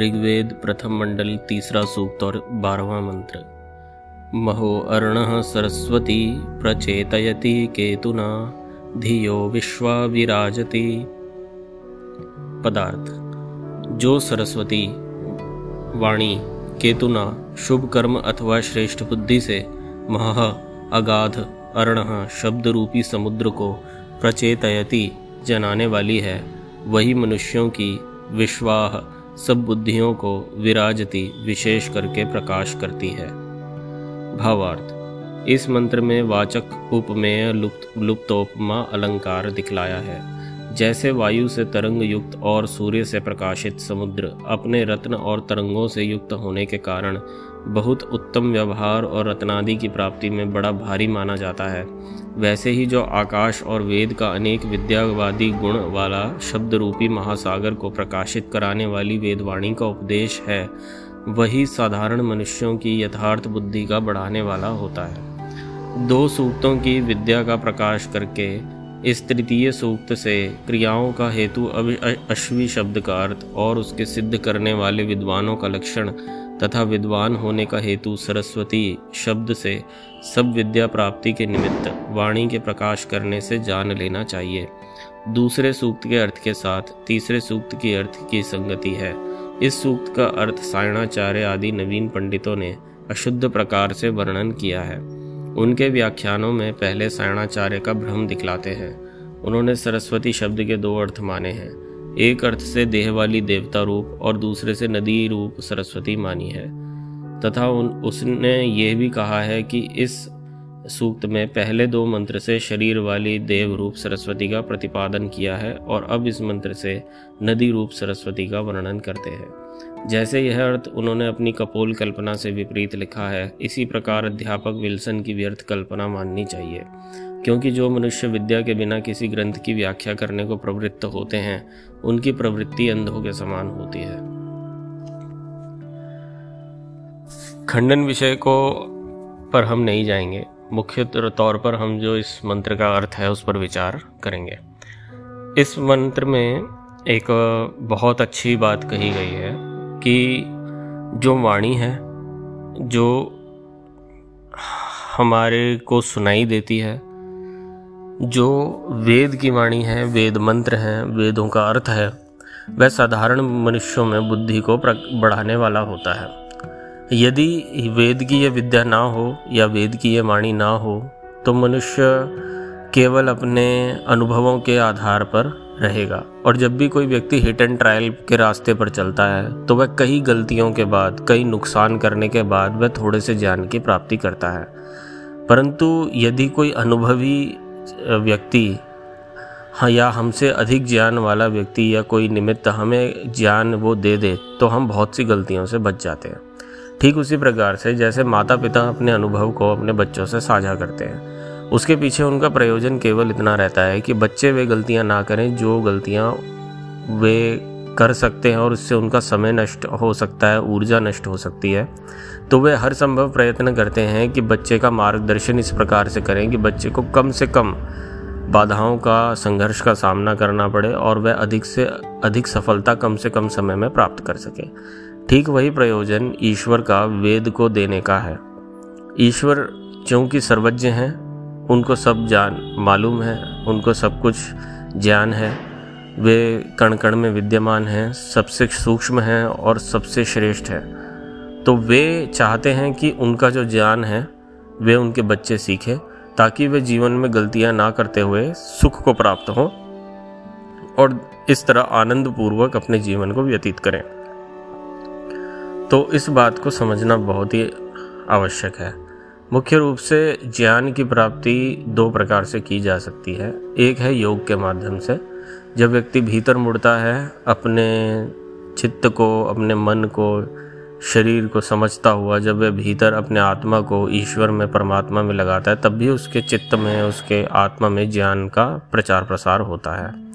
ऋग्वेद प्रथम मंडल तीसरा सूक्त और बारहवा मंत्र। महो अर्ण सरस्वती प्रचेतयति केतुना, धियो विश्वा विराजती। पदार्थ। जो सरस्वती, वाणी, केतुना, शुभ कर्म अथवा श्रेष्ठ बुद्धि से मह, अगाध, अर्ण शब्द रूपी समुद्र को प्रचेतयति, जनाने वाली है, वही मनुष्यों की विश्वाह। सब बुद्धियों को विराजती विशेष करके प्रकाश करती है। भावार्थ, इस मंत्र में वाचक उपमेय लुप्त, लुप्तोपमा अलंकार दिखलाया है। जैसे वायु से तरंग युक्त और सूर्य से प्रकाशित समुद्र अपने रत्न और तरंगों से युक्त होने के कारण बहुत उत्तम व्यवहार और रत्नादि की प्राप्ति में बड़ा भारी माना जाता है। वैसे ही जो आकाश और वेद का अनेक विद्यावादी गुण वाला शब्द रूपी महासागर को प्रकाशित कराने वाली वेदवाणी का उपदेश है, वही साधारण मनुष्यों की यथार्थ बुद्धि का बढ़ाने वाला होता है। दो सूक्तों की विद्या का प्रकाश करके इस तृतीय सूक्त से क्रियाओं का हेतु अश्वी शब्द का अर्थ और उसके सिद्ध करने वाले विद्वानों का लक्षण तथा विद्वान होने का हेतु सरस्वती शब्द से सब विद्या प्राप्ति के निमित्त वाणी के प्रकाश करने से जान लेना चाहिए। दूसरे सूक्त के अर्थ के साथ तीसरे सूक्त की अर्थ की संगति है। इस सूक्त का अर्थ सायणाचार्य आदि नवीन पंडितों ने अशुद्ध प्रकार से वर्णन किया है। उनके व्याख्यानों में पहले सायणाचार्य का भ्रम दिखलाते हैं। उन्होंने सरस्वती शब्द के दो अर्थ माने हैं। एक अर्थ से देह वाली देवता रूप और दूसरे से नदी रूप सरस्वती मानी है। तथा उन, उसने यह भी कहा है कि इस सूक्त में पहले दो मंत्र से शरीर वाली देव रूप सरस्वती का प्रतिपादन किया है और अब इस मंत्र से नदी रूप सरस्वती का वर्णन करते हैं। जैसे यह अर्थ उन्होंने अपनी कपोल कल्पना से विपरीत लिखा है, इसी प्रकार अध्यापक विल्सन की व्यर्थ कल्पना माननी चाहिए। क्योंकि जो मनुष्य विद्या के बिना किसी ग्रंथ की व्याख्या करने को प्रवृत्त होते हैं, उनकी प्रवृत्ति अंधों के समान होती है। खंडन विषय को पर हम नहीं जाएँगे। मुख्य तौर पर हम जो इस मंत्र का अर्थ है उस पर विचार करेंगे। इस मंत्र में एक बहुत अच्छी बात कही गई है कि जो वाणी है, जो हमारे को सुनाई देती है, जो वेद की वाणी है, वेद मंत्र हैं, वेदों का अर्थ है, वह साधारण मनुष्यों में बुद्धि को बढ़ाने वाला होता है। यदि वेद की यह विद्या ना हो या वेद की यह वाणी ना हो तो मनुष्य केवल अपने अनुभवों के आधार पर रहेगा। और जब भी कोई व्यक्ति हिट एंड ट्रायल के रास्ते पर चलता है तो वह कई गलतियों के बाद, कई नुकसान करने के बाद वह थोड़े से ज्ञान की प्राप्ति करता है। परंतु यदि कोई अनुभवी व्यक्ति हाँ या हमसे अधिक ज्ञान वाला व्यक्ति या कोई निमित्त हमें ज्ञान वो दे दे तो हम बहुत सी गलतियों से बच जाते हैं। ठीक उसी प्रकार से जैसे माता पिता अपने अनुभव को अपने बच्चों से साझा करते हैं। उसके पीछे उनका प्रयोजन केवल इतना रहता है कि बच्चे वे गलतियाँ ना करें, जो गलतियाँ वे कर सकते हैं और उससे उनका समय नष्ट हो सकता है, ऊर्जा नष्ट हो सकती है। तो वे हर संभव प्रयत्न करते हैं कि बच्चे का मार्गदर्शन इस प्रकार से करें कि बच्चे को कम से कम बाधाओं का, संघर्ष का सामना करना पड़े और वह अधिक से अधिक सफलता कम से कम समय में प्राप्त कर सके। ठीक वही प्रयोजन ईश्वर का वेद को देने का है। ईश्वर क्योंकि सर्वज्ञ हैं, उनको सब जान मालूम है, उनको सब कुछ ज्ञान है। वे कण कण में विद्यमान हैं, सबसे सूक्ष्म हैं और सबसे श्रेष्ठ हैं। तो वे चाहते हैं कि उनका जो ज्ञान है, वे उनके बच्चे सीखें, ताकि वे जीवन में गलतियाँ ना करते हुए सुख को प्राप्त हों और इस तरह आनंद पूर्वक अपने जीवन को व्यतीत करें। तो इस बात को समझना बहुत ही आवश्यक है। मुख्य रूप से ज्ञान की प्राप्ति दो प्रकार से की जा सकती है। एक है योग के माध्यम से। जब व्यक्ति भीतर मुड़ता है, अपने चित्त को, अपने मन को, शरीर को समझता हुआ, जब वह भीतर अपने आत्मा को ईश्वर में, परमात्मा में लगाता है, तब भी उसके चित्त में, उसके आत्मा में ज्ञान का प्रचार प्रसार होता है।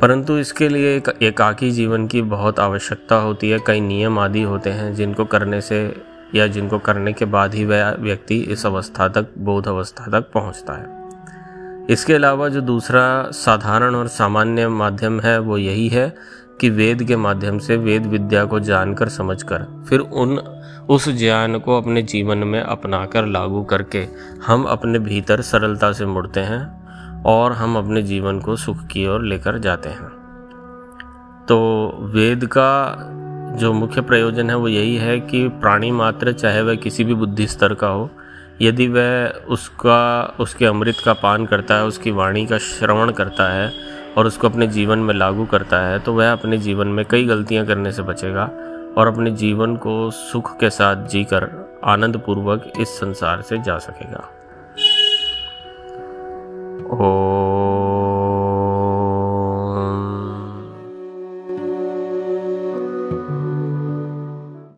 परंतु इसके लिए एक एकाकी जीवन की बहुत आवश्यकता होती है। कई नियम आदि होते हैं जिनको करने से या जिनको करने के बाद ही वह व्यक्ति इस अवस्था तक, बोध अवस्था तक पहुँचता है। इसके अलावा जो दूसरा साधारण और सामान्य माध्यम है, वो यही है कि वेद के माध्यम से वेद विद्या को जानकर समझकर, फिर उन, उस ज्ञान को अपने जीवन में अपनाकर लागू करके हम अपने भीतर सरलता से मुड़ते हैं। और हम अपने जीवन को सुख की ओर लेकर जाते हैं। तो वेद का जो मुख्य प्रयोजन है वो यही है कि प्राणी मात्र, चाहे वह किसी भी बुद्धि स्तर का हो, यदि वह उसका, उसके अमृत का पान करता है, उसकी वाणी का श्रवण करता है और उसको अपने जीवन में लागू करता है तो वह अपने जीवन में कई गलतियाँ करने से बचेगा और अपने जीवन को सुख के साथ जीकर आनंद पूर्वक इस संसार से जा सकेगा। Oh.